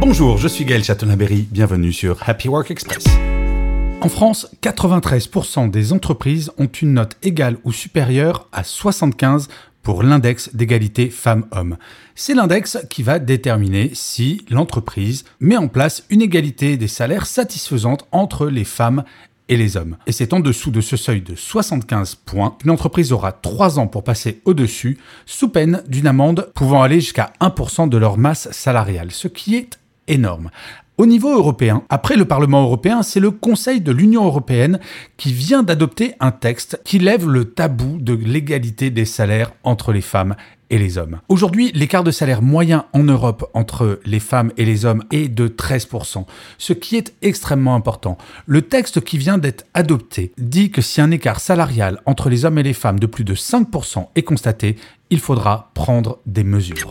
Bonjour, je suis Gaël Chatonaberry, bienvenue sur Happy Work Express. En France, 93% des entreprises ont une note égale ou supérieure à 75 pour l'index d'égalité femmes-hommes. C'est l'index qui va déterminer si l'entreprise met en place une égalité des salaires satisfaisante entre les femmes et les hommes. Et c'est en dessous de ce seuil de 75 points qu'une entreprise aura 3 ans pour passer au-dessus, sous peine d'une amende pouvant aller jusqu'à 1% de leur masse salariale, ce qui est Au niveau européen, après le Parlement européen, c'est le Conseil de l'Union européenne qui vient d'adopter un texte qui lève le tabou de l'égalité des salaires entre les femmes et les hommes. Aujourd'hui, l'écart de salaire moyen en Europe entre les femmes et les hommes est de 13%, ce qui est extrêmement important. Le texte qui vient d'être adopté dit que si un écart salarial entre les hommes et les femmes de plus de 5% est constaté, il faudra prendre des mesures.